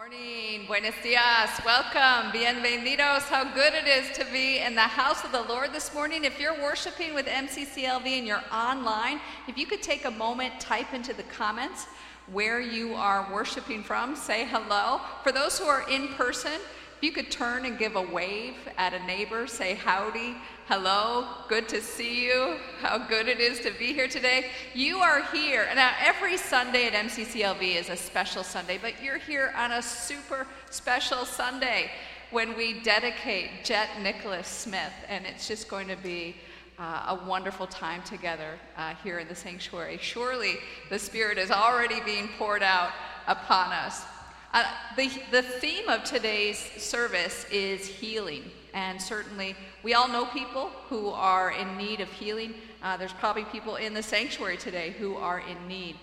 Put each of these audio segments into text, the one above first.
morning. Buenos dias. Welcome. Bienvenidos. How good it is to be in the house of the Lord this morning. If you're worshiping with MCCLV and you're online, if you could take a moment, type into the comments where you are worshiping from, say hello. For those who are in person, if you could turn and give a wave at a neighbor, say howdy, hello, good to see you, how good it is to be here today. You are here. Now, every Sunday at MCCLV is a special Sunday, but you're here on a super special Sunday when we dedicate Jet Nicholas Smith, and it's just going to be uh, a wonderful time together uh, here in the sanctuary. Surely the Spirit is already being poured out upon us. Uh, the, the theme of today's service is healing. And certainly, we all know people who are in need of healing. Uh, there's probably people in the sanctuary today who are in need.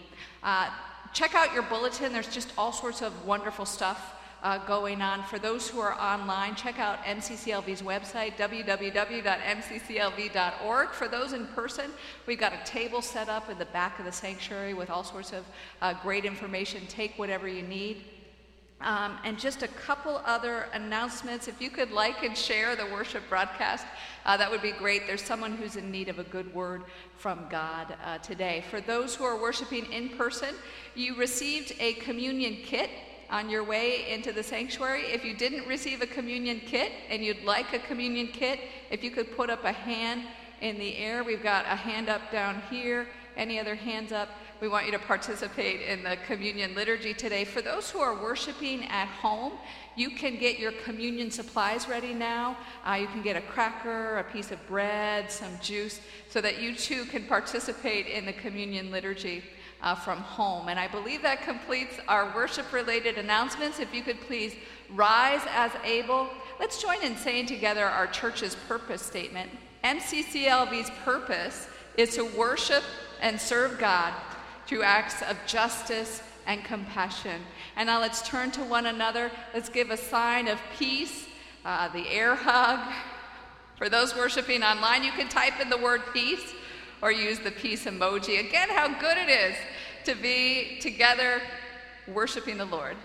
Uh, check out your bulletin. There's just all sorts of wonderful stuff uh, going on. For those who are online, check out MCCLV's website, www.mcclv.org. For those in person, we've got a table set up in the back of the sanctuary with all sorts of uh, great information. Take whatever you need. Um, and just a couple other announcements. If you could like and share the worship broadcast, uh, that would be great. There's someone who's in need of a good word from God uh, today. For those who are worshiping in person, you received a communion kit on your way into the sanctuary. If you didn't receive a communion kit and you'd like a communion kit, if you could put up a hand in the air, we've got a hand up down here. Any other hands up? We want you to participate in the communion liturgy today. For those who are worshiping at home, you can get your communion supplies ready now. Uh, you can get a cracker, a piece of bread, some juice, so that you too can participate in the communion liturgy uh, from home. And I believe that completes our worship related announcements. If you could please rise as able. Let's join in saying together our church's purpose statement. MCCLV's purpose is to worship and serve God through acts of justice and compassion. And now let's turn to one another. Let's give a sign of peace, uh, the air hug. For those worshiping online, you can type in the word peace or use the peace emoji. Again, how good it is to be together worshiping the Lord.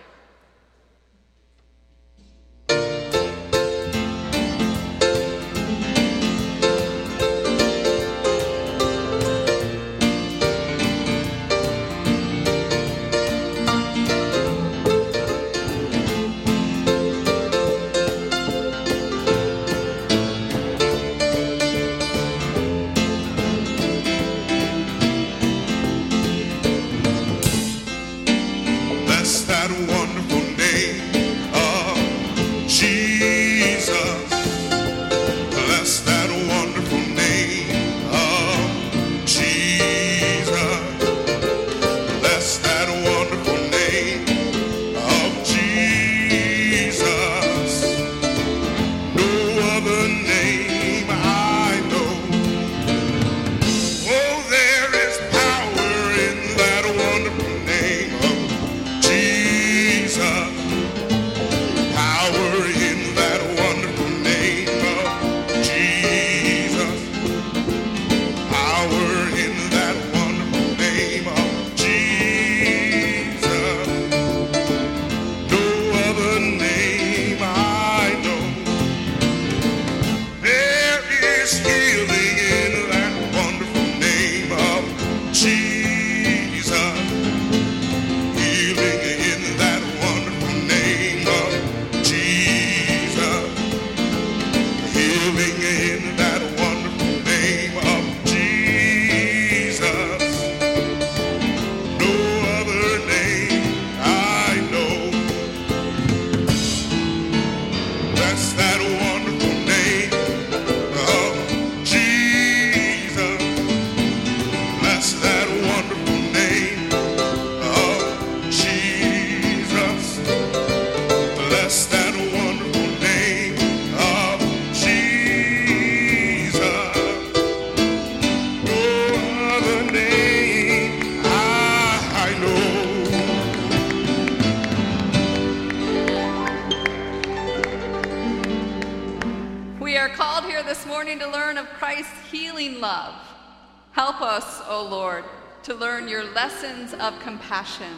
of compassion.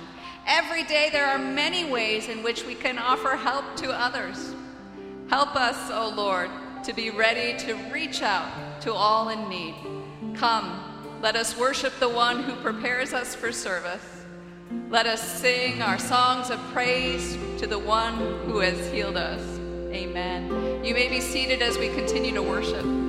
Every day there are many ways in which we can offer help to others. Help us, O oh Lord, to be ready to reach out to all in need. Come, let us worship the one who prepares us for service. Let us sing our songs of praise to the one who has healed us. Amen. You may be seated as we continue to worship.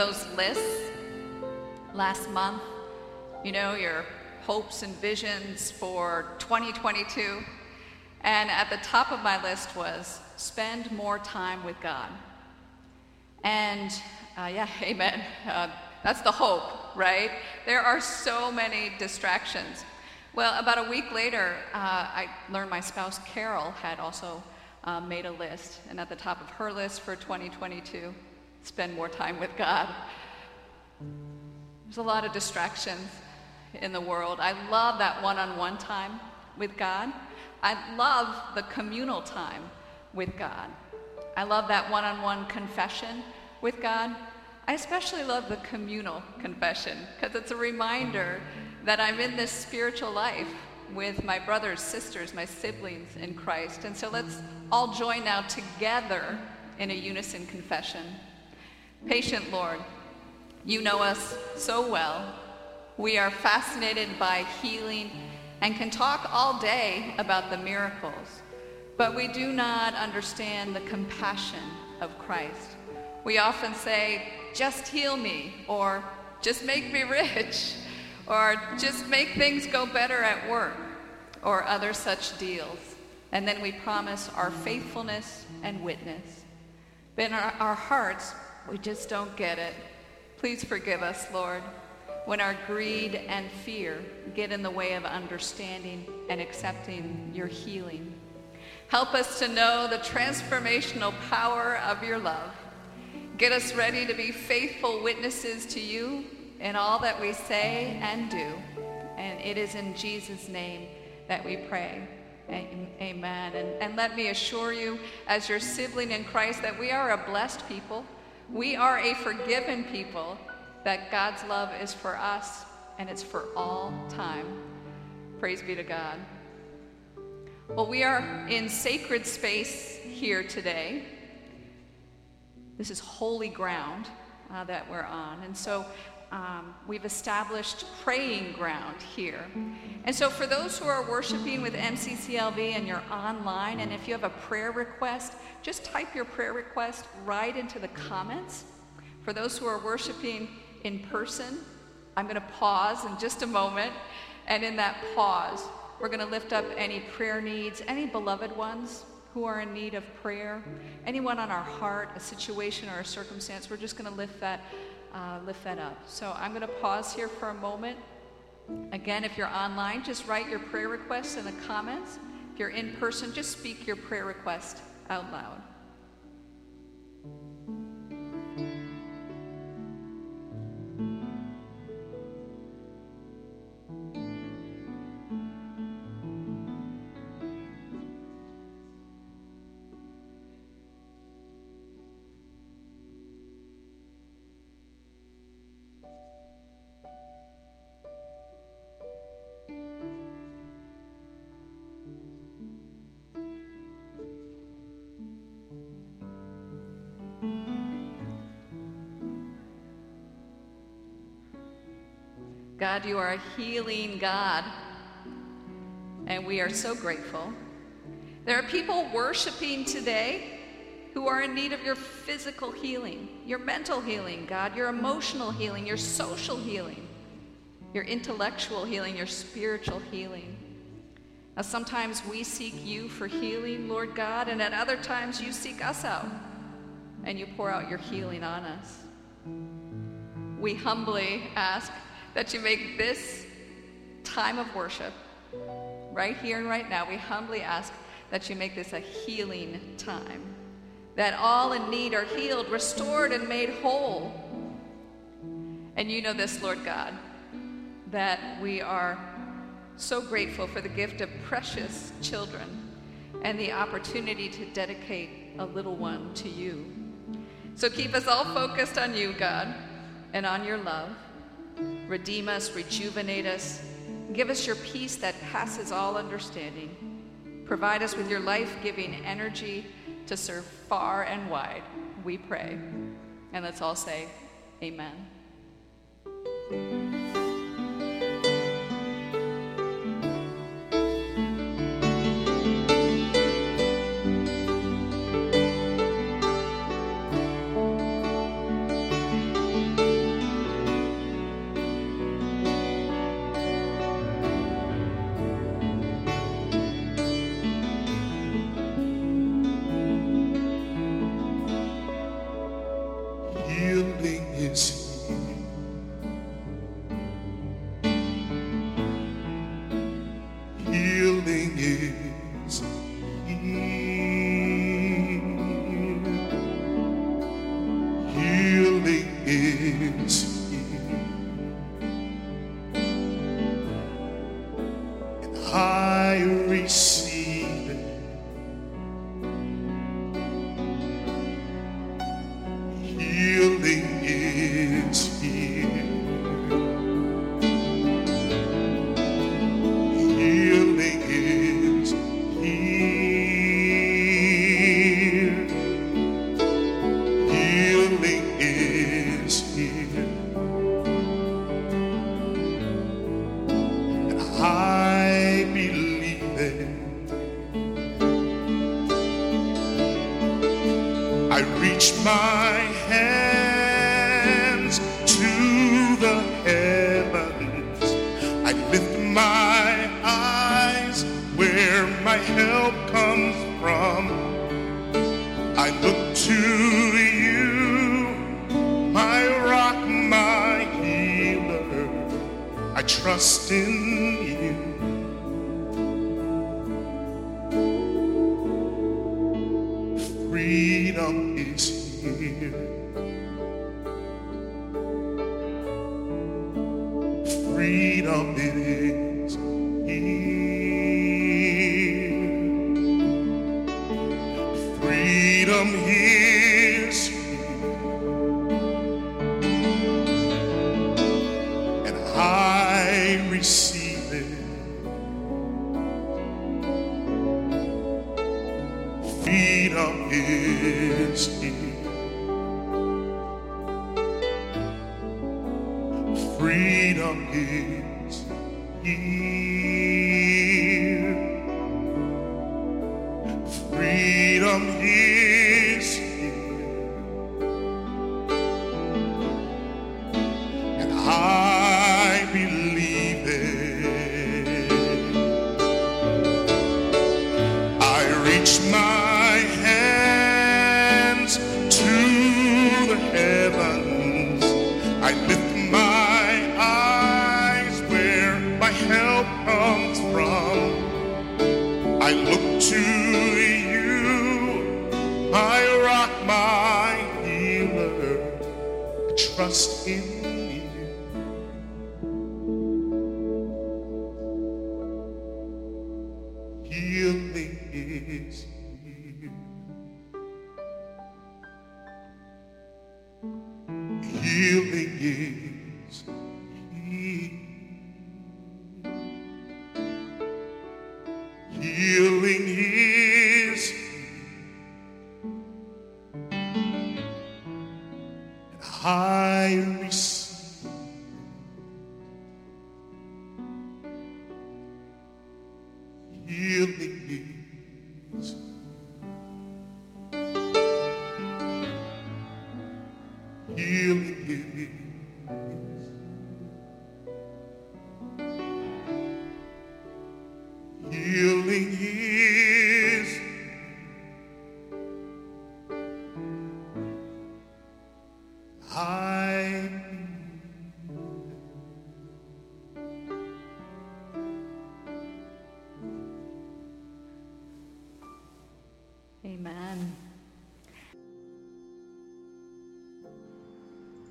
Those lists last month. You know, your hopes and visions for 2022. And at the top of my list was spend more time with God. And uh, yeah, amen. Uh, that's the hope, right? There are so many distractions. Well, about a week later, uh, I learned my spouse Carol had also uh, made a list, and at the top of her list for 2022, spend more time with God. There's a lot of distractions in the world. I love that one on one time with God. I love the communal time with God. I love that one on one confession with God. I especially love the communal confession because it's a reminder that I'm in this spiritual life with my brothers, sisters, my siblings in Christ. And so let's all join now together in a unison confession. Patient Lord, you know us so well. We are fascinated by healing and can talk all day about the miracles, but we do not understand the compassion of Christ. We often say, just heal me, or just make me rich or just make things go better at work, or other such deals. And then we promise our faithfulness and witness. But in our, our hearts, we just don't get it. Please forgive us, Lord, when our greed and fear get in the way of understanding and accepting your healing. Help us to know the transformational power of your love. Get us ready to be faithful witnesses to you in all that we say and do. And it is in Jesus' name that we pray. Amen. And, and let me assure you, as your sibling in Christ, that we are a blessed people. We are a forgiven people, that God's love is for us and it's for all time. Praise be to God. Well, we are in sacred space here today. This is holy ground uh, that we're on. And so um, we've established praying ground here. And so, for those who are worshiping with MCCLV and you're online, and if you have a prayer request, just type your prayer request right into the comments. For those who are worshiping in person, I'm going to pause in just a moment. And in that pause, we're going to lift up any prayer needs, any beloved ones who are in need of prayer, anyone on our heart, a situation or a circumstance. We're just going to lift that uh, lift that up. So I'm going to pause here for a moment. Again, if you're online, just write your prayer requests in the comments. If you're in person, just speak your prayer request out loud. God, you are a healing God, and we are so grateful. There are people worshiping today who are in need of your physical healing, your mental healing, God, your emotional healing, your social healing, your intellectual healing, your spiritual healing. Now, sometimes we seek you for healing, Lord God, and at other times you seek us out and you pour out your healing on us. We humbly ask that you make this time of worship, right here and right now, we humbly ask that you make this a healing time. That all in need are healed, restored, and made whole. And you know this, Lord God, that we are so grateful for the gift of precious children and the opportunity to dedicate a little one to you. So keep us all focused on you, God, and on your love. Redeem us, rejuvenate us. Give us your peace that passes all understanding. Provide us with your life giving energy to serve far and wide, we pray. And let's all say, Amen. Reach my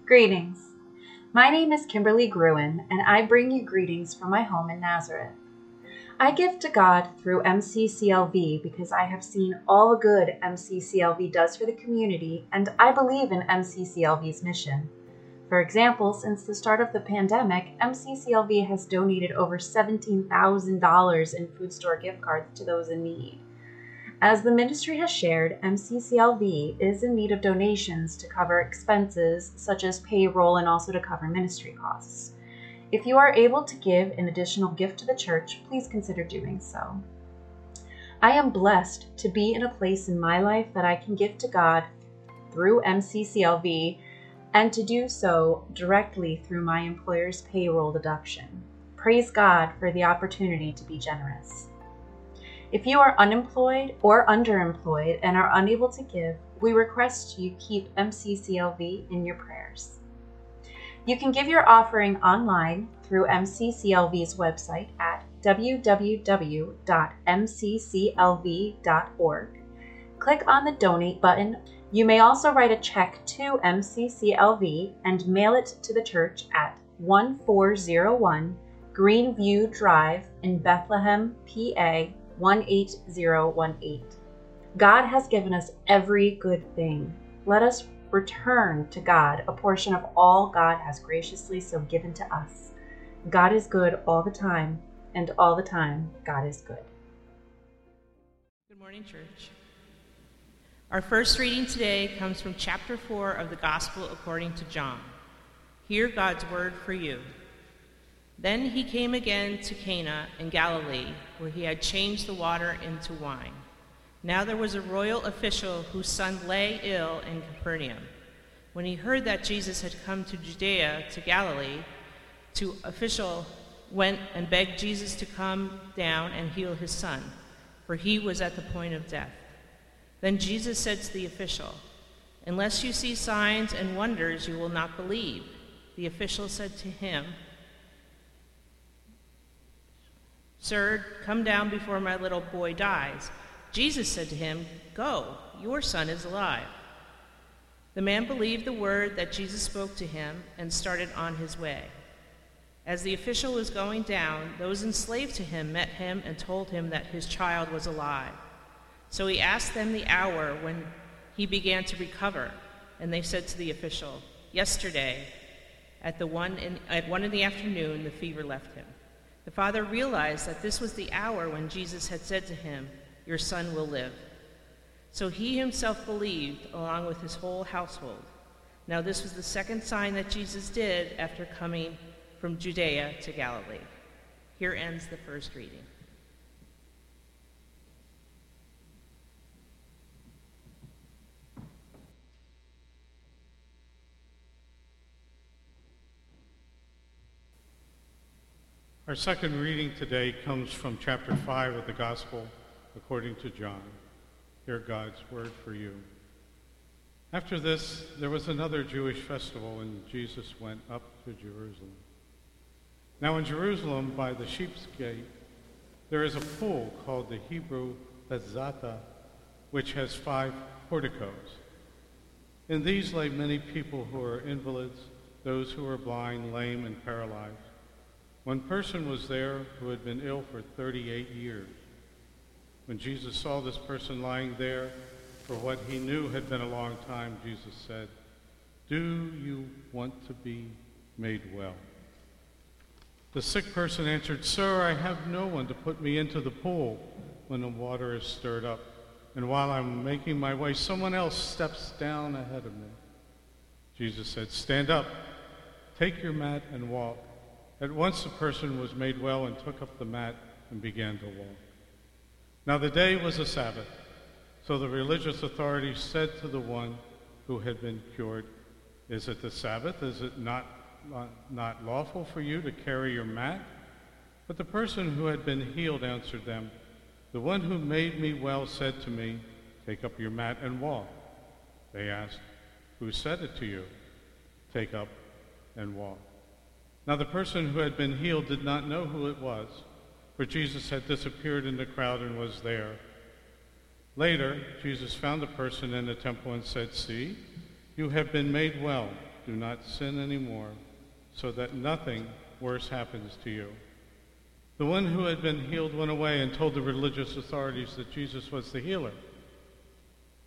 Greetings. My name is Kimberly Gruen, and I bring you greetings from my home in Nazareth. I give to God through MCCLV because I have seen all the good MCCLV does for the community, and I believe in MCCLV's mission. For example, since the start of the pandemic, MCCLV has donated over $17,000 in food store gift cards to those in need. As the ministry has shared, MCCLV is in need of donations to cover expenses such as payroll and also to cover ministry costs. If you are able to give an additional gift to the church, please consider doing so. I am blessed to be in a place in my life that I can give to God through MCCLV and to do so directly through my employer's payroll deduction. Praise God for the opportunity to be generous. If you are unemployed or underemployed and are unable to give, we request you keep MCCLV in your prayers. You can give your offering online through MCCLV's website at www.mcclv.org. Click on the donate button. You may also write a check to MCCLV and mail it to the church at 1401 Greenview Drive in Bethlehem, PA 18018. God has given us every good thing. Let us return to God a portion of all God has graciously so given to us. God is good all the time, and all the time, God is good. Good morning, church. Our first reading today comes from chapter 4 of the Gospel according to John. Hear God's word for you. Then he came again to Cana in Galilee, where he had changed the water into wine. Now there was a royal official whose son lay ill in Capernaum. When he heard that Jesus had come to Judea, to Galilee, to official went and begged Jesus to come down and heal his son, for he was at the point of death. Then Jesus said to the official, Unless you see signs and wonders, you will not believe. The official said to him, Sir, come down before my little boy dies. Jesus said to him, Go, your son is alive. The man believed the word that Jesus spoke to him and started on his way. As the official was going down, those enslaved to him met him and told him that his child was alive. So he asked them the hour when he began to recover, and they said to the official, Yesterday, at, the one in, at one in the afternoon, the fever left him. The father realized that this was the hour when Jesus had said to him, Your son will live. So he himself believed, along with his whole household. Now, this was the second sign that Jesus did after coming from Judea to Galilee. Here ends the first reading. Our second reading today comes from chapter 5 of the Gospel according to John. Hear God's word for you. After this, there was another Jewish festival, and Jesus went up to Jerusalem. Now, in Jerusalem, by the sheep's gate, there is a pool called the Hebrew Bethzatha, which has five porticos. In these lay many people who are invalids, those who are blind, lame, and paralyzed. One person was there who had been ill for 38 years. When Jesus saw this person lying there for what he knew had been a long time, Jesus said, Do you want to be made well? The sick person answered, Sir, I have no one to put me into the pool when the water is stirred up. And while I'm making my way, someone else steps down ahead of me. Jesus said, Stand up, take your mat, and walk. At once the person was made well and took up the mat and began to walk. Now the day was a Sabbath, so the religious authorities said to the one who had been cured, Is it the Sabbath? Is it not, not, not lawful for you to carry your mat? But the person who had been healed answered them, The one who made me well said to me, Take up your mat and walk. They asked, Who said it to you? Take up and walk. Now the person who had been healed did not know who it was, for Jesus had disappeared in the crowd and was there. Later, Jesus found the person in the temple and said, See, you have been made well. Do not sin anymore, so that nothing worse happens to you. The one who had been healed went away and told the religious authorities that Jesus was the healer.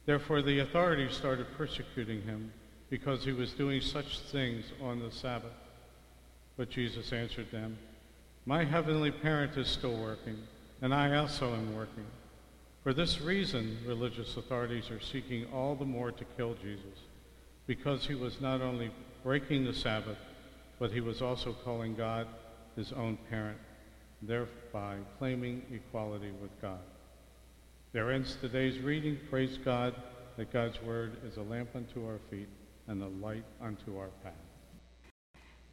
Therefore, the authorities started persecuting him because he was doing such things on the Sabbath. But Jesus answered them, My heavenly parent is still working, and I also am working. For this reason, religious authorities are seeking all the more to kill Jesus, because he was not only breaking the Sabbath, but he was also calling God his own parent, thereby claiming equality with God. There ends today's reading. Praise God that God's word is a lamp unto our feet and a light unto our path.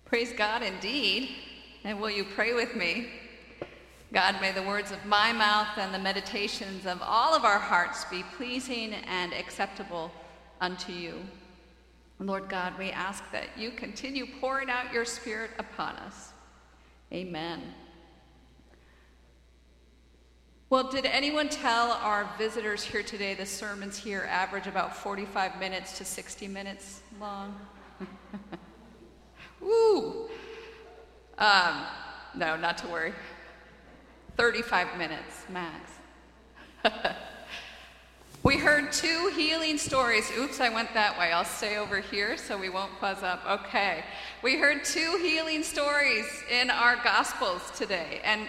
Praise God indeed. And will you pray with me? God, may the words of my mouth and the meditations of all of our hearts be pleasing and acceptable unto you. Lord God, we ask that you continue pouring out your Spirit upon us. Amen. Well, did anyone tell our visitors here today the sermons here average about 45 minutes to 60 minutes long? Woo! Um, no, not to worry. 35 minutes max. we heard two healing stories. Oops, I went that way. I'll stay over here so we won't fuzz up. Okay. We heard two healing stories in our Gospels today. And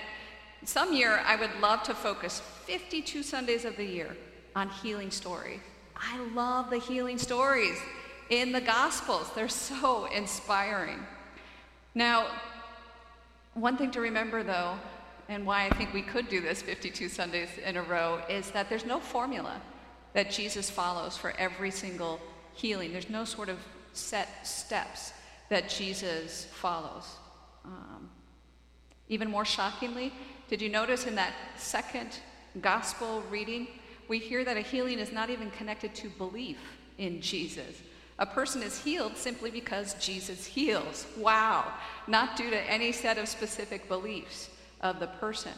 some year I would love to focus 52 Sundays of the year on healing stories. I love the healing stories in the Gospels. They're so inspiring. Now, one thing to remember though, and why I think we could do this 52 Sundays in a row is that there's no formula that Jesus follows for every single healing. There's no sort of set steps that Jesus follows. Um, even more shockingly, did you notice in that second gospel reading, we hear that a healing is not even connected to belief in Jesus. A person is healed simply because Jesus heals. Wow. Not due to any set of specific beliefs of the person.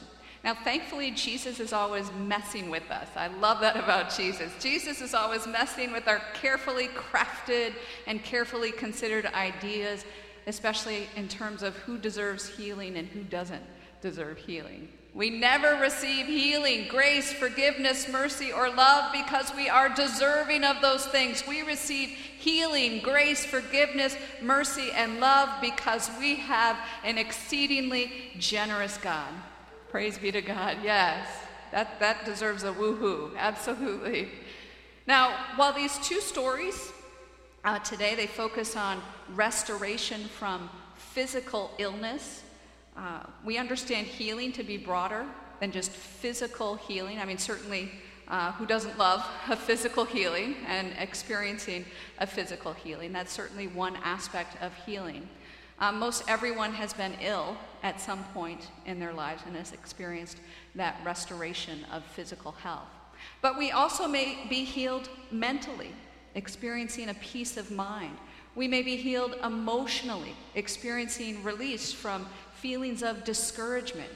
Now, thankfully, Jesus is always messing with us. I love that about Jesus. Jesus is always messing with our carefully crafted and carefully considered ideas, especially in terms of who deserves healing and who doesn't deserve healing. We never receive healing, grace, forgiveness, mercy, or love because we are deserving of those things. We receive healing, grace, forgiveness, mercy, and love because we have an exceedingly generous God. Praise be to God. Yes, that, that deserves a woohoo. Absolutely. Now, while these two stories uh, today they focus on restoration from physical illness, uh, we understand healing to be broader than just physical healing. I mean, certainly, uh, who doesn't love a physical healing and experiencing a physical healing? That's certainly one aspect of healing. Um, most everyone has been ill at some point in their lives and has experienced that restoration of physical health. But we also may be healed mentally, experiencing a peace of mind. We may be healed emotionally, experiencing release from feelings of discouragement.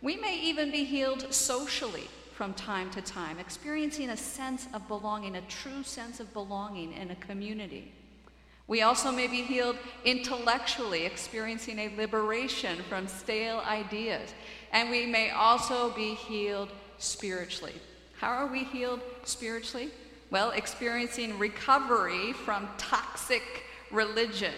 We may even be healed socially from time to time, experiencing a sense of belonging, a true sense of belonging in a community. We also may be healed intellectually, experiencing a liberation from stale ideas. And we may also be healed spiritually. How are we healed spiritually? Well, experiencing recovery from toxic religion.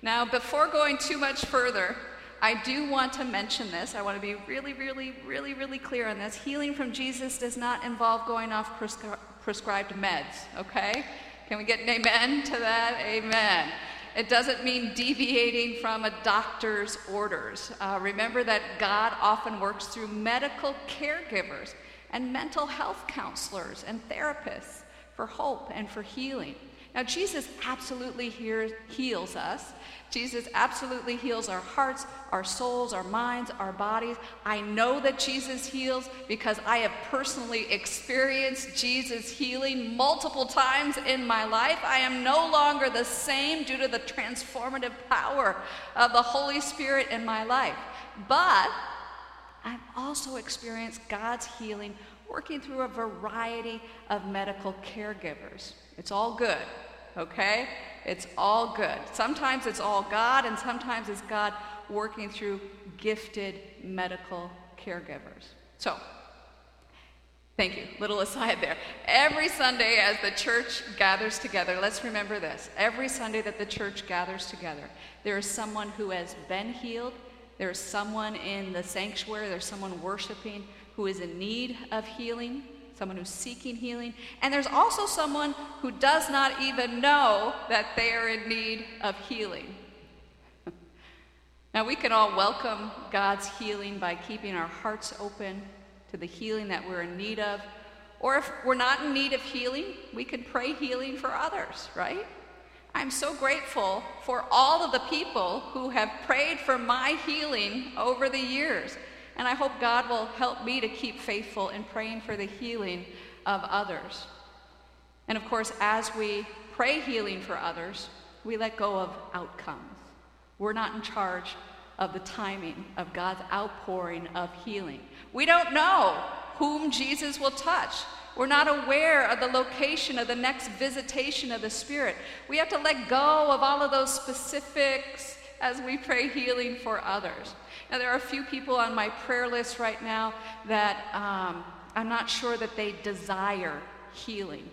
Now, before going too much further, I do want to mention this. I want to be really, really, really, really clear on this. Healing from Jesus does not involve going off prescri- prescribed meds, okay? Can we get an amen to that? Amen. It doesn't mean deviating from a doctor's orders. Uh, remember that God often works through medical caregivers and mental health counselors and therapists for hope and for healing. Now, Jesus absolutely hears, heals us. Jesus absolutely heals our hearts, our souls, our minds, our bodies. I know that Jesus heals because I have personally experienced Jesus healing multiple times in my life. I am no longer the same due to the transformative power of the Holy Spirit in my life. But I've also experienced God's healing working through a variety of medical caregivers. It's all good okay? It's all good. Sometimes it's all God, and sometimes it's God working through gifted medical caregivers. So, thank you. Little aside there. Every Sunday, as the church gathers together, let's remember this. Every Sunday that the church gathers together, there is someone who has been healed. There is someone in the sanctuary, there's someone worshiping who is in need of healing someone who's seeking healing, and there's also someone who does not even know that they are in need of healing. now, we can all welcome God's healing by keeping our hearts open to the healing that we're in need of. Or if we're not in need of healing, we can pray healing for others, right? I'm so grateful for all of the people who have prayed for my healing over the years. And I hope God will help me to keep faithful in praying for the healing of others. And of course, as we pray healing for others, we let go of outcomes. We're not in charge of the timing of God's outpouring of healing. We don't know whom Jesus will touch. We're not aware of the location of the next visitation of the Spirit. We have to let go of all of those specifics as we pray healing for others. Now, there are a few people on my prayer list right now that um, I'm not sure that they desire healing.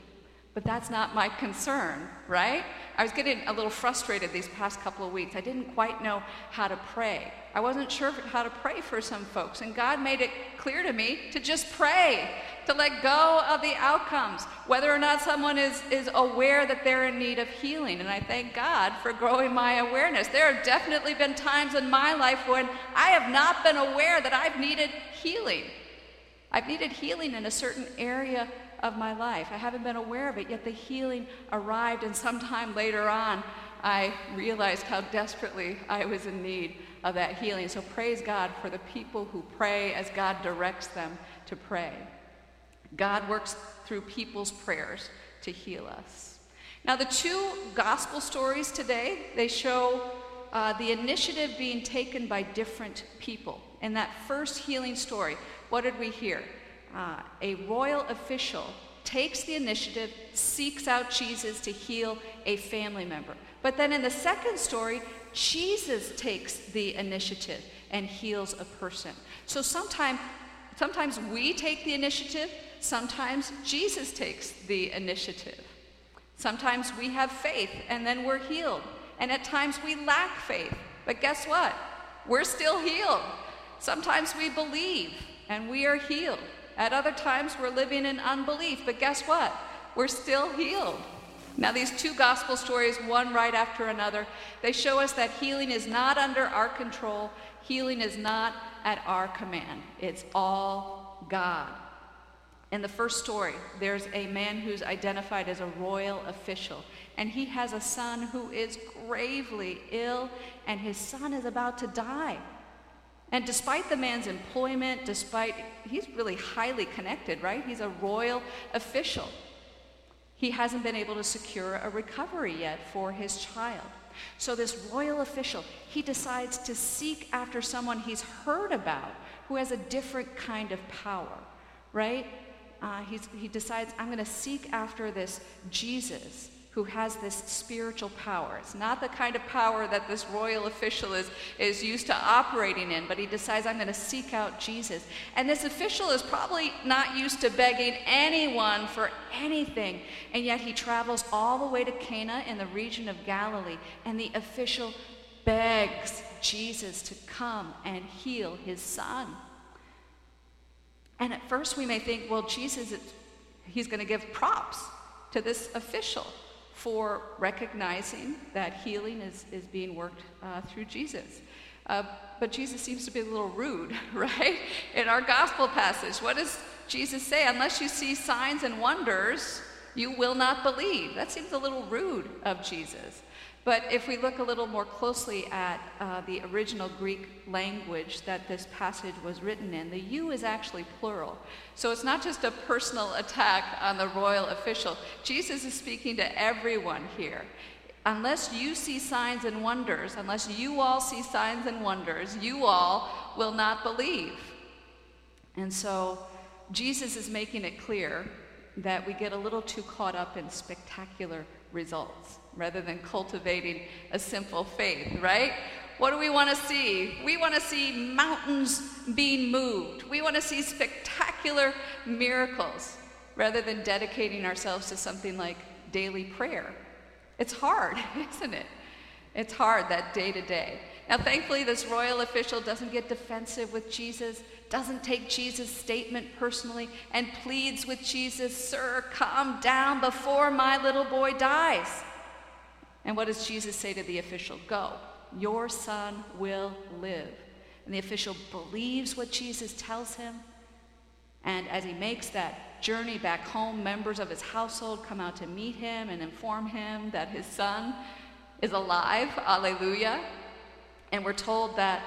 But that's not my concern, right? I was getting a little frustrated these past couple of weeks. I didn't quite know how to pray. I wasn't sure how to pray for some folks, and God made it clear to me to just pray. To let go of the outcomes, whether or not someone is, is aware that they're in need of healing. And I thank God for growing my awareness. There have definitely been times in my life when I have not been aware that I've needed healing. I've needed healing in a certain area of my life. I haven't been aware of it, yet the healing arrived, and sometime later on, I realized how desperately I was in need of that healing. So praise God for the people who pray as God directs them to pray. God works through people's prayers to heal us. Now, the two gospel stories today, they show uh, the initiative being taken by different people. In that first healing story, what did we hear? Uh, a royal official takes the initiative, seeks out Jesus to heal a family member. But then in the second story, Jesus takes the initiative and heals a person. So sometimes, sometimes we take the initiative, sometimes Jesus takes the initiative. Sometimes we have faith and then we're healed. And at times we lack faith. But guess what? We're still healed. Sometimes we believe and we are healed. At other times we're living in unbelief. But guess what? We're still healed. Now, these two gospel stories, one right after another, they show us that healing is not under our control, healing is not at our command. It's all God. In the first story, there's a man who's identified as a royal official, and he has a son who is gravely ill, and his son is about to die. And despite the man's employment, despite, he's really highly connected, right? He's a royal official he hasn't been able to secure a recovery yet for his child. So this royal official, he decides to seek after someone he's heard about who has a different kind of power, right? Uh, he decides, I'm going to seek after this Jesus who has this spiritual power. It's not the kind of power that this royal official is, is used to operating in, but he decides, I'm going to seek out Jesus. And this official is probably not used to begging anyone for anything, and yet he travels all the way to Cana in the region of Galilee, and the official begs Jesus to come and heal his son. And at first we may think, well, Jesus, he's going to give props to this official for recognizing that healing is, is being worked uh, through Jesus. Uh, but Jesus seems to be a little rude, right? In our gospel passage, what does Jesus say? Unless you see signs and wonders, you will not believe. That seems a little rude of Jesus. But if we look a little more closely at uh, the original Greek language that this passage was written in, the you is actually plural. So it's not just a personal attack on the royal official. Jesus is speaking to everyone here. Unless you see signs and wonders, unless you all see signs and wonders, you all will not believe. And so Jesus is making it clear that we get a little too caught up in spectacular results rather than cultivating a simple faith, right? What do we want to see? We want to see mountains being moved. We want to see spectacular miracles rather than dedicating ourselves to something like daily prayer. It's hard, isn't it? It's hard that day to day. Now, thankfully, this royal official doesn't get defensive with Jesus, doesn't take Jesus' statement personally, and pleads with Jesus, Sir, calm down before my little boy dies. And what does Jesus say to the official? Go, your son will live. And the official believes what Jesus tells him. And as he makes that journey back home, members of his household come out to meet him and inform him that his son is alive. Alleluia. And we're told that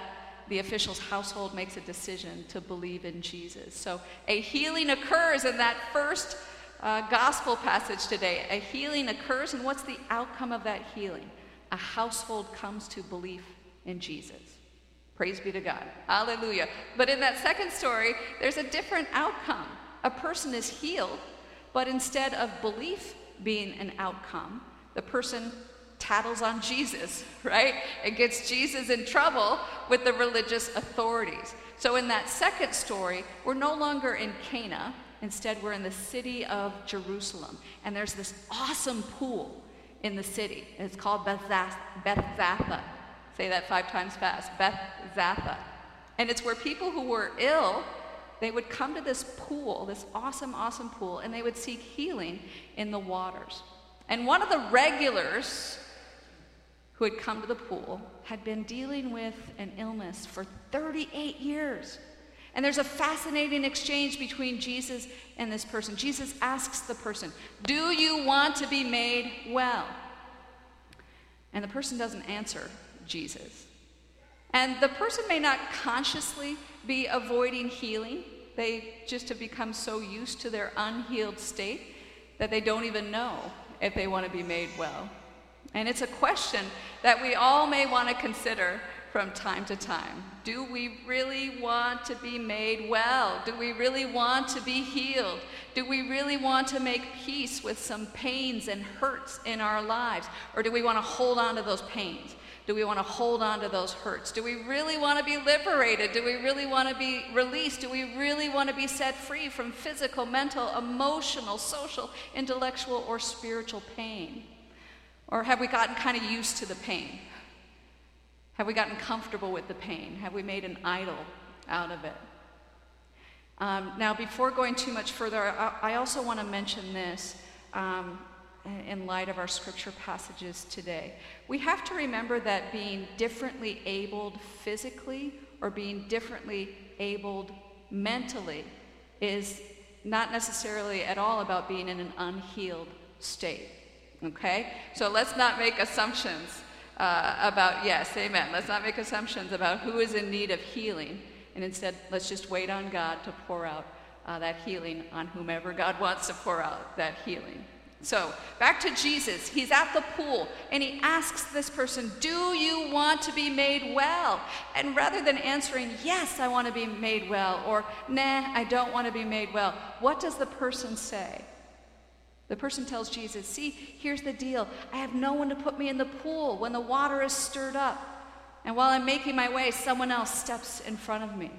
the official's household makes a decision to believe in Jesus. So a healing occurs in that first uh, gospel passage today. A healing occurs, and what's the outcome of that healing? A household comes to belief in Jesus. Praise be to God. Hallelujah. But in that second story, there's a different outcome. A person is healed, but instead of belief being an outcome, the person tattles on Jesus, right? It gets Jesus in trouble with the religious authorities. So in that second story, we're no longer in Cana, Instead, we're in the city of Jerusalem, and there's this awesome pool in the city. It's called Bethzatha. Say that five times fast Beth Zatha. And it's where people who were ill they would come to this pool, this awesome, awesome pool, and they would seek healing in the waters. And one of the regulars who had come to the pool had been dealing with an illness for 38 years. And there's a fascinating exchange between Jesus and this person. Jesus asks the person, Do you want to be made well? And the person doesn't answer Jesus. And the person may not consciously be avoiding healing, they just have become so used to their unhealed state that they don't even know if they want to be made well. And it's a question that we all may want to consider from time to time. Do we really want to be made well? Do we really want to be healed? Do we really want to make peace with some pains and hurts in our lives? Or do we want to hold on to those pains? Do we want to hold on to those hurts? Do we really want to be liberated? Do we really want to be released? Do we really want to be set free from physical, mental, emotional, social, intellectual, or spiritual pain? Or have we gotten kind of used to the pain? Have we gotten comfortable with the pain? Have we made an idol out of it? Um, now, before going too much further, I, I also want to mention this um, in light of our scripture passages today. We have to remember that being differently abled physically or being differently abled mentally is not necessarily at all about being in an unhealed state. Okay? So let's not make assumptions uh, about, yes, amen. Let's not make assumptions about who is in need of healing. And instead, let's just wait on God to pour out uh, that healing on whomever God wants to pour out that healing. So, back to Jesus. He's at the pool and he asks this person, Do you want to be made well? And rather than answering, Yes, I want to be made well, or Nah, I don't want to be made well, what does the person say? The person tells Jesus, See, here's the deal. I have no one to put me in the pool when the water is stirred up. And while I'm making my way, someone else steps in front of me.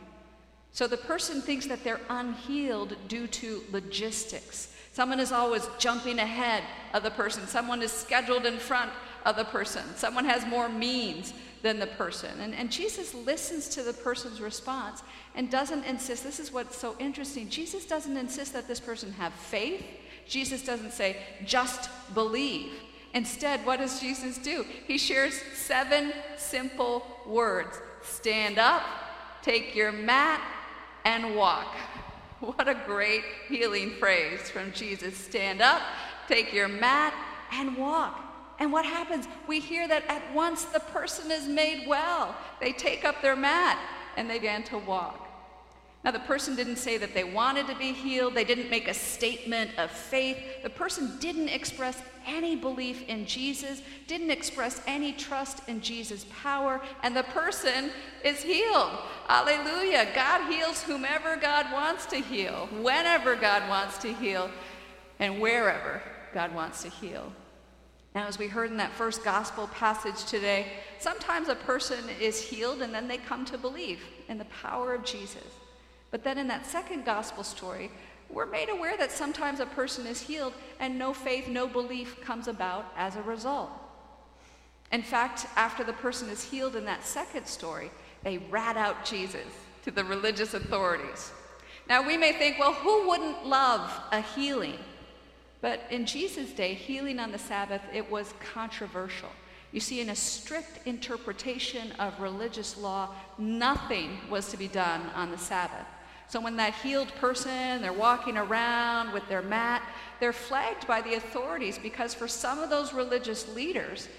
So the person thinks that they're unhealed due to logistics. Someone is always jumping ahead of the person, someone is scheduled in front of the person, someone has more means than the person. And, and Jesus listens to the person's response and doesn't insist. This is what's so interesting. Jesus doesn't insist that this person have faith Jesus doesn't say, just believe. Instead, what does Jesus do? He shares seven simple words stand up, take your mat, and walk. What a great healing phrase from Jesus. Stand up, take your mat, and walk. And what happens? We hear that at once the person is made well. They take up their mat and they begin to walk. Now, the person didn't say that they wanted to be healed. They didn't make a statement of faith. The person didn't express any belief in Jesus, didn't express any trust in Jesus' power, and the person is healed. Alleluia. God heals whomever God wants to heal, whenever God wants to heal, and wherever God wants to heal. Now, as we heard in that first gospel passage today, sometimes a person is healed and then they come to believe in the power of Jesus. But then in that second gospel story, we're made aware that sometimes a person is healed and no faith, no belief comes about as a result. In fact, after the person is healed in that second story, they rat out Jesus to the religious authorities. Now, we may think, well, who wouldn't love a healing? But in Jesus' day, healing on the Sabbath, it was controversial. You see, in a strict interpretation of religious law, nothing was to be done on the Sabbath. So when that healed person, they're walking around with their mat, they're flagged by the authorities because for some of those religious leaders,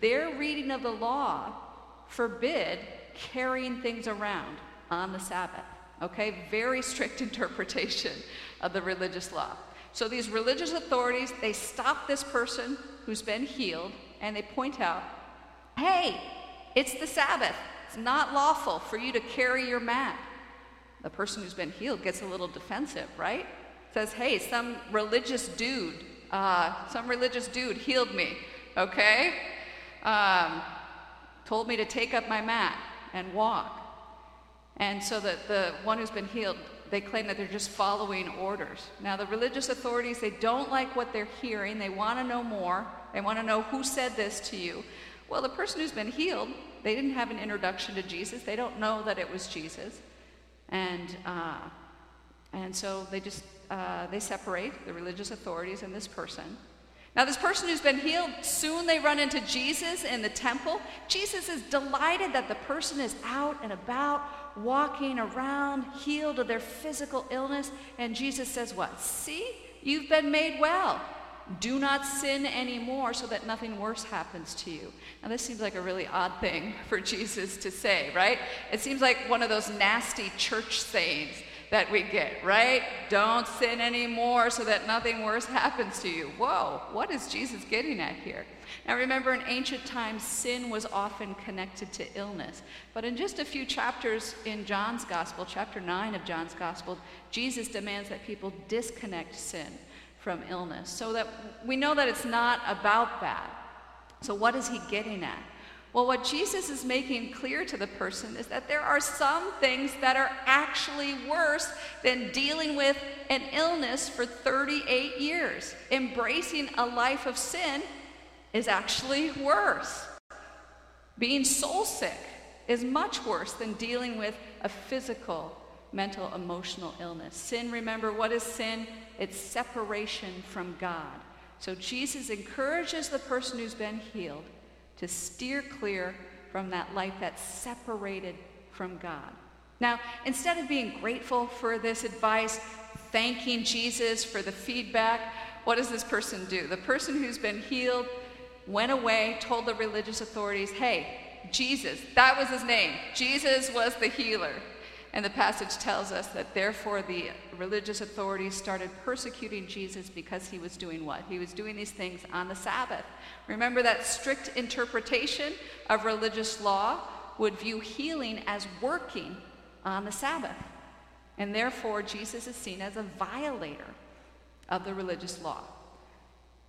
their reading of the law forbid carrying things around on the Sabbath. Okay, very strict interpretation of the religious law. So these religious authorities, they stop this person who's been healed and they point out, hey, it's the Sabbath. It's not lawful for you to carry your mat the person who's been healed gets a little defensive, right? Says, hey, some religious dude, uh, some religious dude healed me, okay? Um, told me to take up my mat and walk. And so that the one who's been healed, they claim that they're just following orders. Now, the religious authorities, they don't like what they're hearing. They want to know more. They want to know who said this to you. Well, the person who's been healed, they didn't have an introduction to Jesus. They don't know that it was Jesus. And uh, And so they just uh, they separate the religious authorities and this person. Now, this person who's been healed, soon they run into Jesus in the temple. Jesus is delighted that the person is out and about, walking around, healed of their physical illness. And Jesus says, What? See, you've been made well. Do not sin anymore so that nothing worse happens to you. Now, this seems like a really odd thing for Jesus to say, right? It seems like one of those nasty church sayings that we get, right? Don't sin anymore so that nothing worse happens to you. Whoa, what is Jesus getting at here? Now remember, in ancient times, sin was often connected to illness. But in just a few chapters in John's Gospel, chapter 9 of John's Gospel, Jesus demands that people disconnect sin from illness. So that we know that it's not about that. So, what is he getting at? Well, what Jesus is making clear to the person is that there are some things that are actually worse than dealing with an illness for 38 years. Embracing a life of sin is actually worse. Being soul sick is much worse than dealing with a physical, mental, emotional illness. Sin, remember, what is sin? It's separation from God. So Jesus encourages the person who's been healed to steer clear from that life that's separated from God. Now, instead of being grateful for this advice, thanking Jesus for the feedback, what does this person do? The person who's been healed went away, told the religious authorities, hey, Jesus, that was his name. Jesus was the healer. And the passage tells us that therefore the religious authorities started persecuting Jesus because he was doing what? He was doing these things on the Sabbath. Remember that strict interpretation of religious law would view healing as working on the Sabbath. And therefore, Jesus is seen as a violator of the religious law.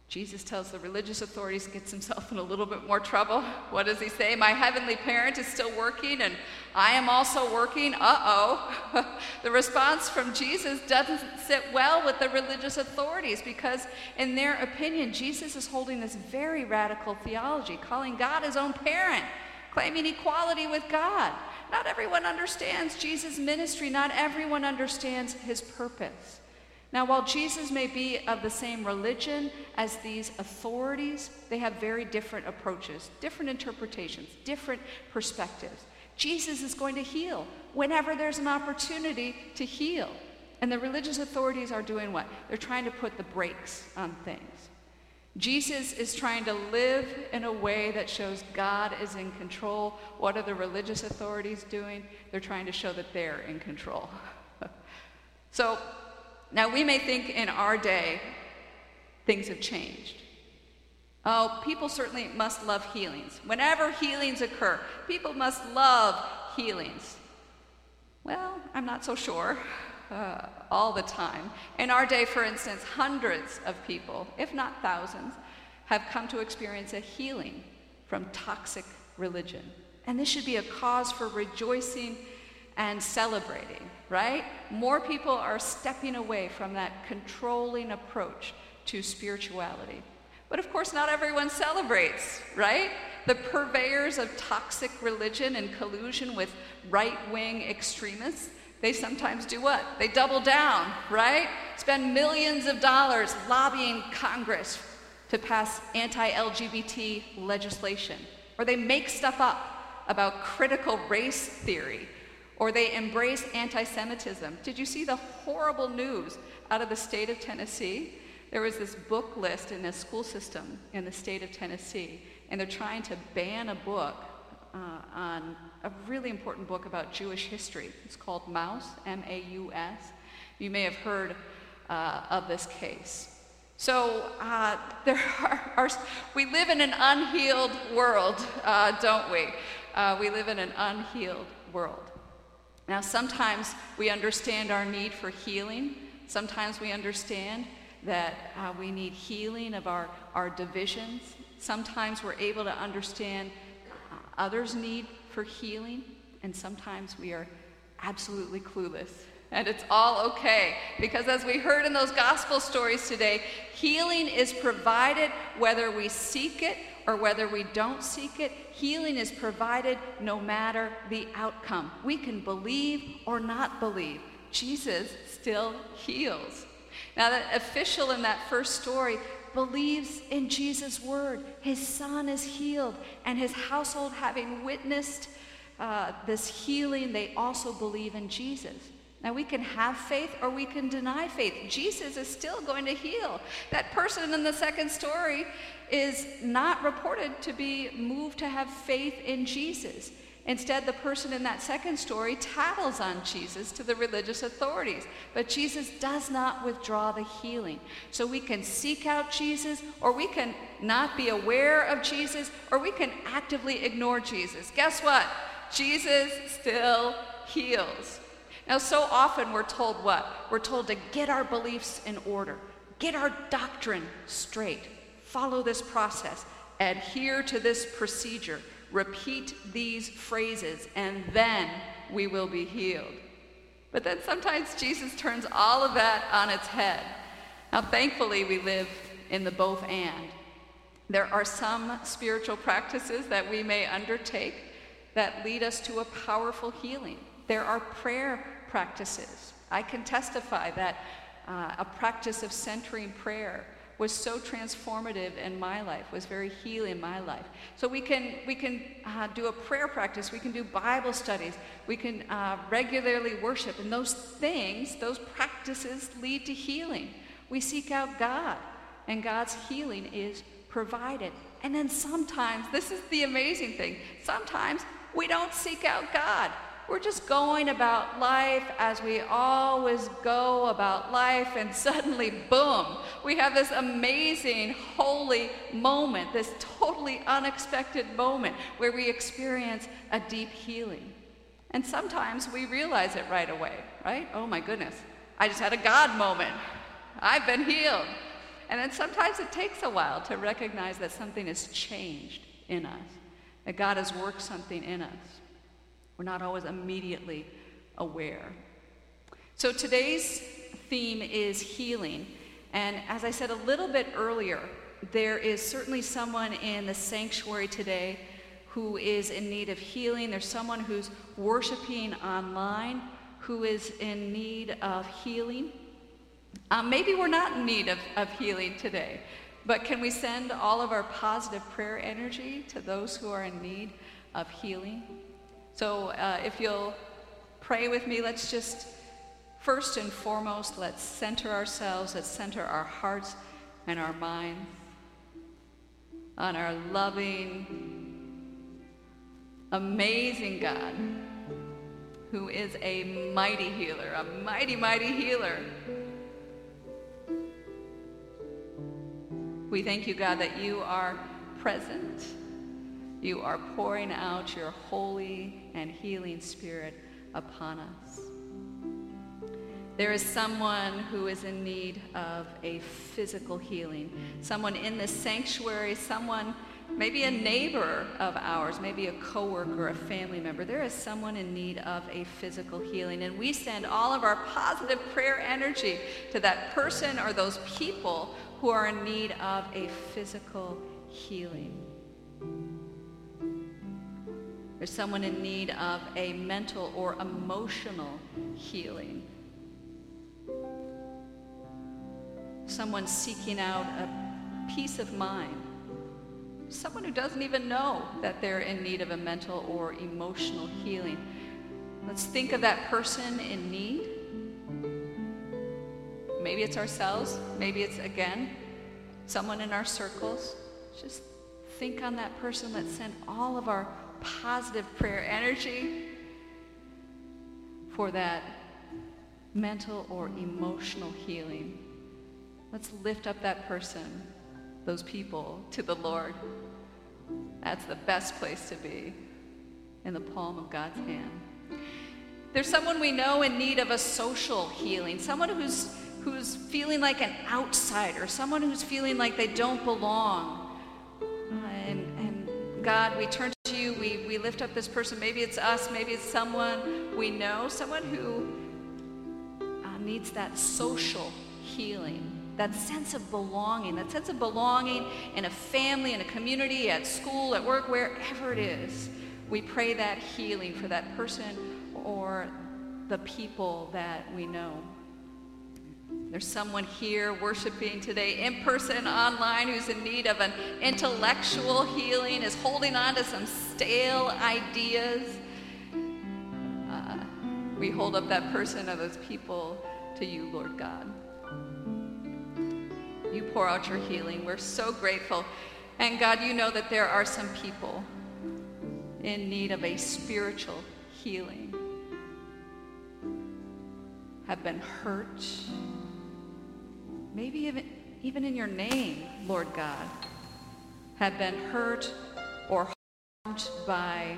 Jesus tells the religious authorities, gets himself in a little bit more trouble. What does he say? My heavenly parent is still working and I am also working. Uh oh. the response from Jesus doesn't sit well with the religious authorities because, in their opinion, Jesus is holding this very radical theology, calling God his own parent, claiming equality with God. Not everyone understands Jesus' ministry, not everyone understands his purpose. Now, while Jesus may be of the same religion as these authorities, they have very different approaches, different interpretations, different perspectives. Jesus is going to heal whenever there's an opportunity to heal. And the religious authorities are doing what? They're trying to put the brakes on things. Jesus is trying to live in a way that shows God is in control. What are the religious authorities doing? They're trying to show that they're in control. so, now, we may think in our day things have changed. Oh, people certainly must love healings. Whenever healings occur, people must love healings. Well, I'm not so sure uh, all the time. In our day, for instance, hundreds of people, if not thousands, have come to experience a healing from toxic religion. And this should be a cause for rejoicing and celebrating, right? More people are stepping away from that controlling approach to spirituality. But of course, not everyone celebrates, right? The purveyors of toxic religion and collusion with right wing extremists, they sometimes do what? They double down, right? Spend millions of dollars lobbying Congress to pass anti LGBT legislation. Or they make stuff up about critical race theory or they embrace anti Semitism. Did you see the horrible news out of the state of Tennessee? There was this book list in a school system in the state of Tennessee, and they're trying to ban a book uh, on a really important book about Jewish history. It's called Maus, M A U S. You may have heard uh, of this case. So uh, there are, are, we live in an unhealed world, uh, don't we? Uh, we live in an unhealed world. Now, sometimes we understand our need for healing. Sometimes we understand that uh, we need healing of our, our divisions. Sometimes we're able to understand uh, others' need for healing. And sometimes we are absolutely clueless. And it's all okay. Because as we heard in those gospel stories today, healing is provided whether we seek it or whether we don't seek it, healing is provided no matter the outcome. We can believe or not believe, Jesus still heals. Now, the official in that first story believes in Jesus' word. His son is healed, and his household, having witnessed uh, this healing, they also believe in Jesus. Now, we can have faith or we can deny faith. Jesus is still going to heal. That person in the second story is not reported to be moved to have faith in Jesus. Instead, the person in that second story tattles on Jesus to the religious authorities. But Jesus does not withdraw the healing. So we can seek out Jesus, or we can not be aware of Jesus, or we can actively ignore Jesus. Guess what? Jesus still heals. Now, so often we're told what? We're told to get our beliefs in order, get our doctrine straight, follow this process, adhere to this procedure, repeat these phrases, and then we will be healed. But then sometimes Jesus turns all of that on its head. Now, thankfully, we live in the both and. There are some spiritual practices that we may undertake that lead us to a powerful healing. There are prayer practices. I can testify that uh, a practice of centering prayer was so transformative in my life, was very healing in my life. So we can, we can uh, do a prayer practice, we can do Bible studies, we can uh, regularly worship, and those things, those practices lead to healing. We seek out God, and God's healing is provided. And then sometimes, this is the amazing thing, sometimes we don't seek out God. We're just going about life as we always go about life, and suddenly, boom, we have this amazing, holy moment, this totally unexpected moment where we experience a deep healing. And sometimes we realize it right away, right? Oh my goodness, I just had a God moment. I've been healed. And then sometimes it takes a while to recognize that something has changed in us, that God has worked something in us. We're not always immediately aware. So today's theme is healing. And as I said a little bit earlier, there is certainly someone in the sanctuary today who is in need of healing. There's someone who's worshiping online who is in need of healing. Um, maybe we're not in need of, of healing today, but can we send all of our positive prayer energy to those who are in need of healing? So uh, if you'll pray with me, let's just first and foremost, let's center ourselves, let's center our hearts and our minds on our loving, amazing God who is a mighty healer, a mighty, mighty healer. We thank you, God, that you are present you are pouring out your holy and healing spirit upon us. There is someone who is in need of a physical healing. Someone in this sanctuary, someone, maybe a neighbor of ours, maybe a coworker, a family member. There is someone in need of a physical healing. And we send all of our positive prayer energy to that person or those people who are in need of a physical healing. There's someone in need of a mental or emotional healing. Someone seeking out a peace of mind. Someone who doesn't even know that they're in need of a mental or emotional healing. Let's think of that person in need. Maybe it's ourselves. Maybe it's, again, someone in our circles. Just think on that person. Let's send all of our positive prayer energy for that mental or emotional healing. Let's lift up that person, those people, to the Lord. That's the best place to be in the palm of God's hand. There's someone we know in need of a social healing, someone who's, who's feeling like an outsider, someone who's feeling like they don't belong. Uh, and, and God, we turn you, we, we lift up this person. Maybe it's us, maybe it's someone we know, someone who uh, needs that social healing, that sense of belonging, that sense of belonging in a family, in a community, at school, at work, wherever it is. We pray that healing for that person or the people that we know. There's someone here worshiping today in person, online, who's in need of an intellectual healing, is holding on to some stale ideas. Uh, we hold up that person or those people to you, Lord God. You pour out your healing. We're so grateful. And God, you know that there are some people in need of a spiritual healing, have been hurt, maybe even, even in your name, Lord God, have been hurt or harmed by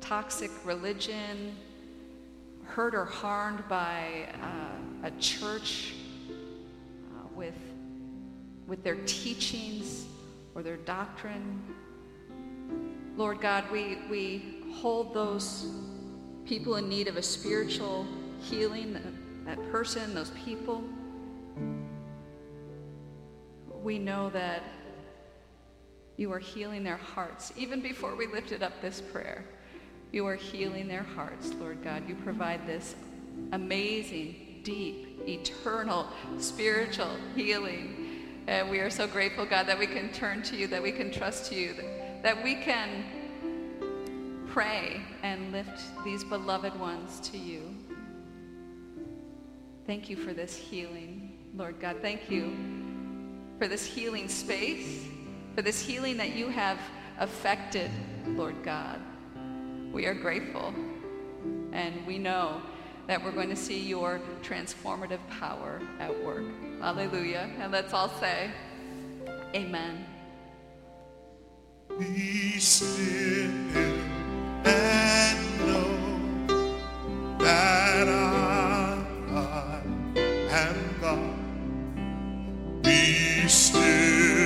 toxic religion, hurt or harmed by uh, a church uh, with, with their teachings or their doctrine. Lord God, we, we hold those people in need of a spiritual healing, that, that person, those people. We know that you are healing their hearts. Even before we lifted up this prayer, you are healing their hearts, Lord God. You provide this amazing, deep, eternal, spiritual healing. And we are so grateful, God, that we can turn to you, that we can trust you, that we can pray and lift these beloved ones to you. Thank you for this healing, Lord God. Thank you for this healing space, for this healing that you have affected, Lord God. We are grateful, and we know that we're going to see your transformative power at work. Hallelujah. And let's all say, Amen. Be still and know that I, Be still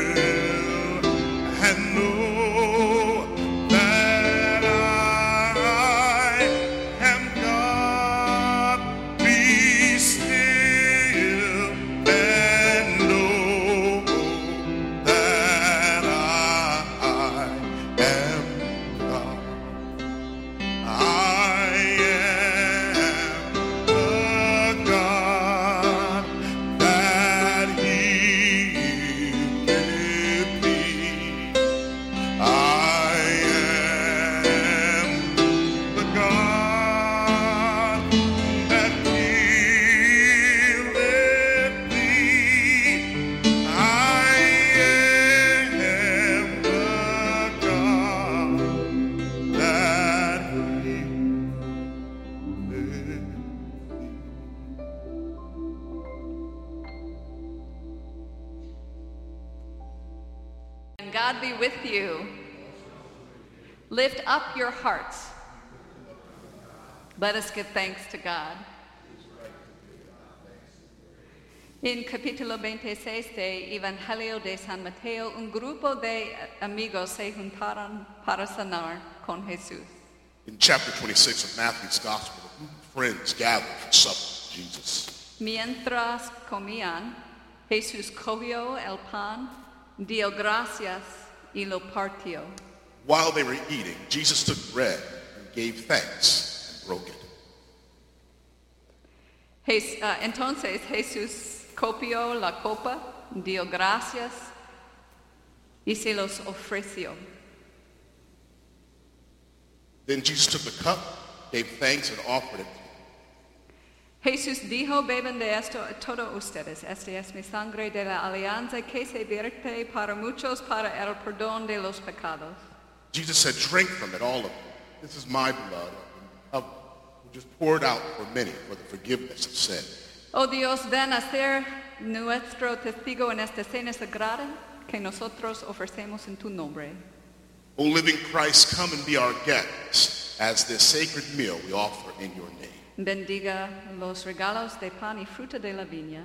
26 de Evangelio de San Mateo, un grupo de amigos se juntaron para cenar con Jesús. In chapter 26 of Matthew's Gospel, a group of friends gathered for supper with Jesus. Mientras comían, Jesús cogió el pan, dio gracias y lo partió. While they were eating, Jesus took bread and gave thanks and broke it. Ah, entonces Jesús copió la copa, dio gracias y se los ofreció. Then Jesus took the cup, gave thanks, and offered it. Jesús dijo, beben de esto todos ustedes. Esta es mi sangre de la alianza que se vierte para muchos para el perdón de los pecados. Jesus said, Drink from it, all of it. This is my blood, of, which is poured out for many for the forgiveness of sin. Oh Dios, ven a ser nuestro testigo en esta cena sagrada que nosotros ofrecemos en tu nombre. O living Christ, come and be our guest as this sacred meal we offer in your name. Bendiga los regalos de pan y fruta de la viña.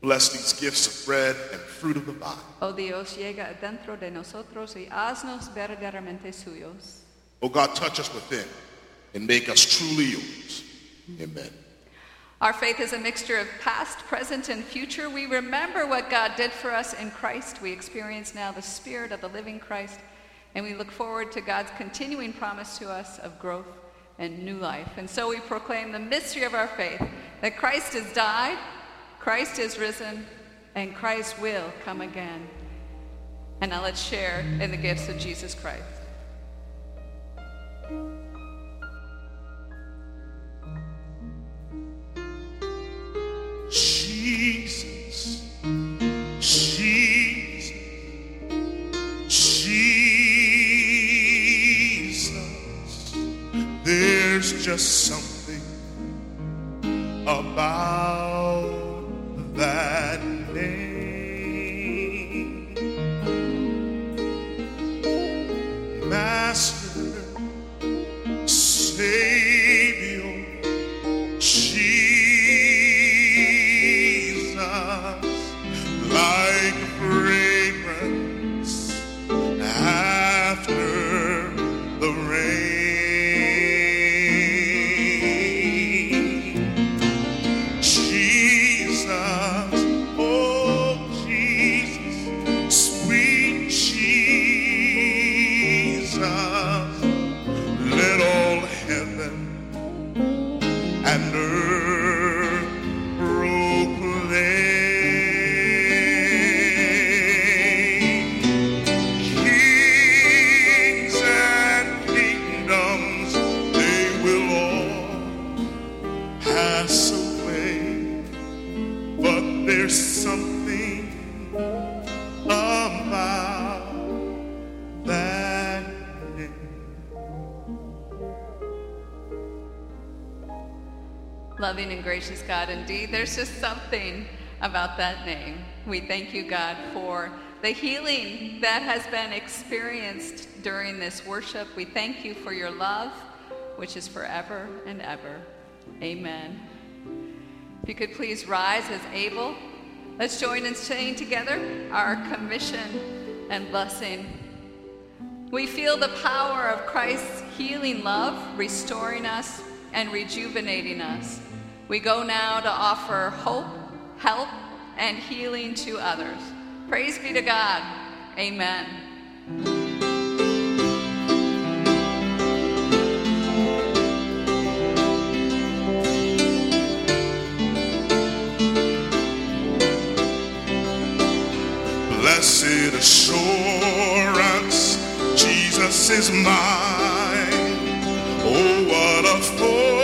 Bless these gifts of bread and fruit of the vine. Oh Dios, llega dentro de nosotros y haznos verdaderamente suyos. O God, touch us within and make us truly yours. Amen. Our faith is a mixture of past, present, and future. We remember what God did for us in Christ. We experience now the Spirit of the living Christ, and we look forward to God's continuing promise to us of growth and new life. And so we proclaim the mystery of our faith that Christ has died, Christ is risen, and Christ will come again. And now let's share in the gifts of Jesus Christ. Jesus, Jesus, Jesus. There's just something about that name. Master, Savior, like fragrance after the rain. Jesus, oh Jesus, sweet Jesus, gracious God, indeed, there's just something about that name. We thank you, God, for the healing that has been experienced during this worship. We thank you for your love, which is forever and ever. Amen. If you could please rise as able, let's join in saying together our commission and blessing. We feel the power of Christ's healing love restoring us and rejuvenating us. We go now to offer hope, help, and healing to others. Praise be to God. Amen. Blessed assurance, Jesus is mine. Oh, what a of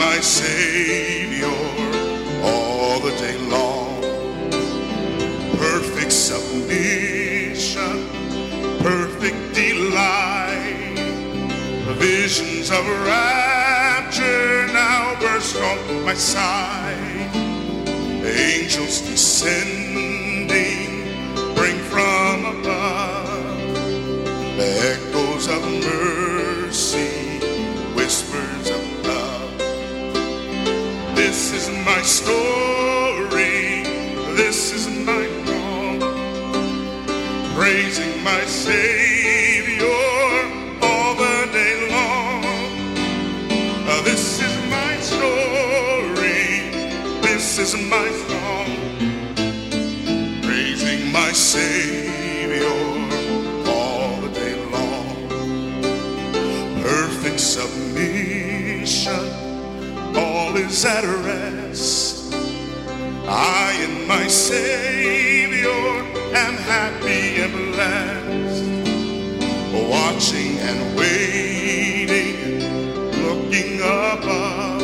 my Savior all the day long. Perfect submission perfect delight. Visions of rapture now burst on my sight. Angels descending story. This is my song praising my Savior all the day long. Uh, this is my story, this is my song, praising my Savior all the day long. Perfect submission, all is at rest. I and my Savior am happy and blessed, watching and waiting, looking above,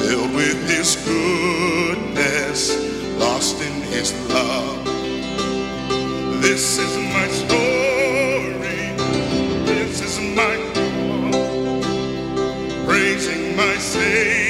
filled with His goodness, lost in His love. This is my story, this is my song, praising my Savior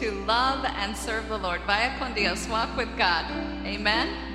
to love and serve the Lord. Vaya con Dios. Walk with God. Amen.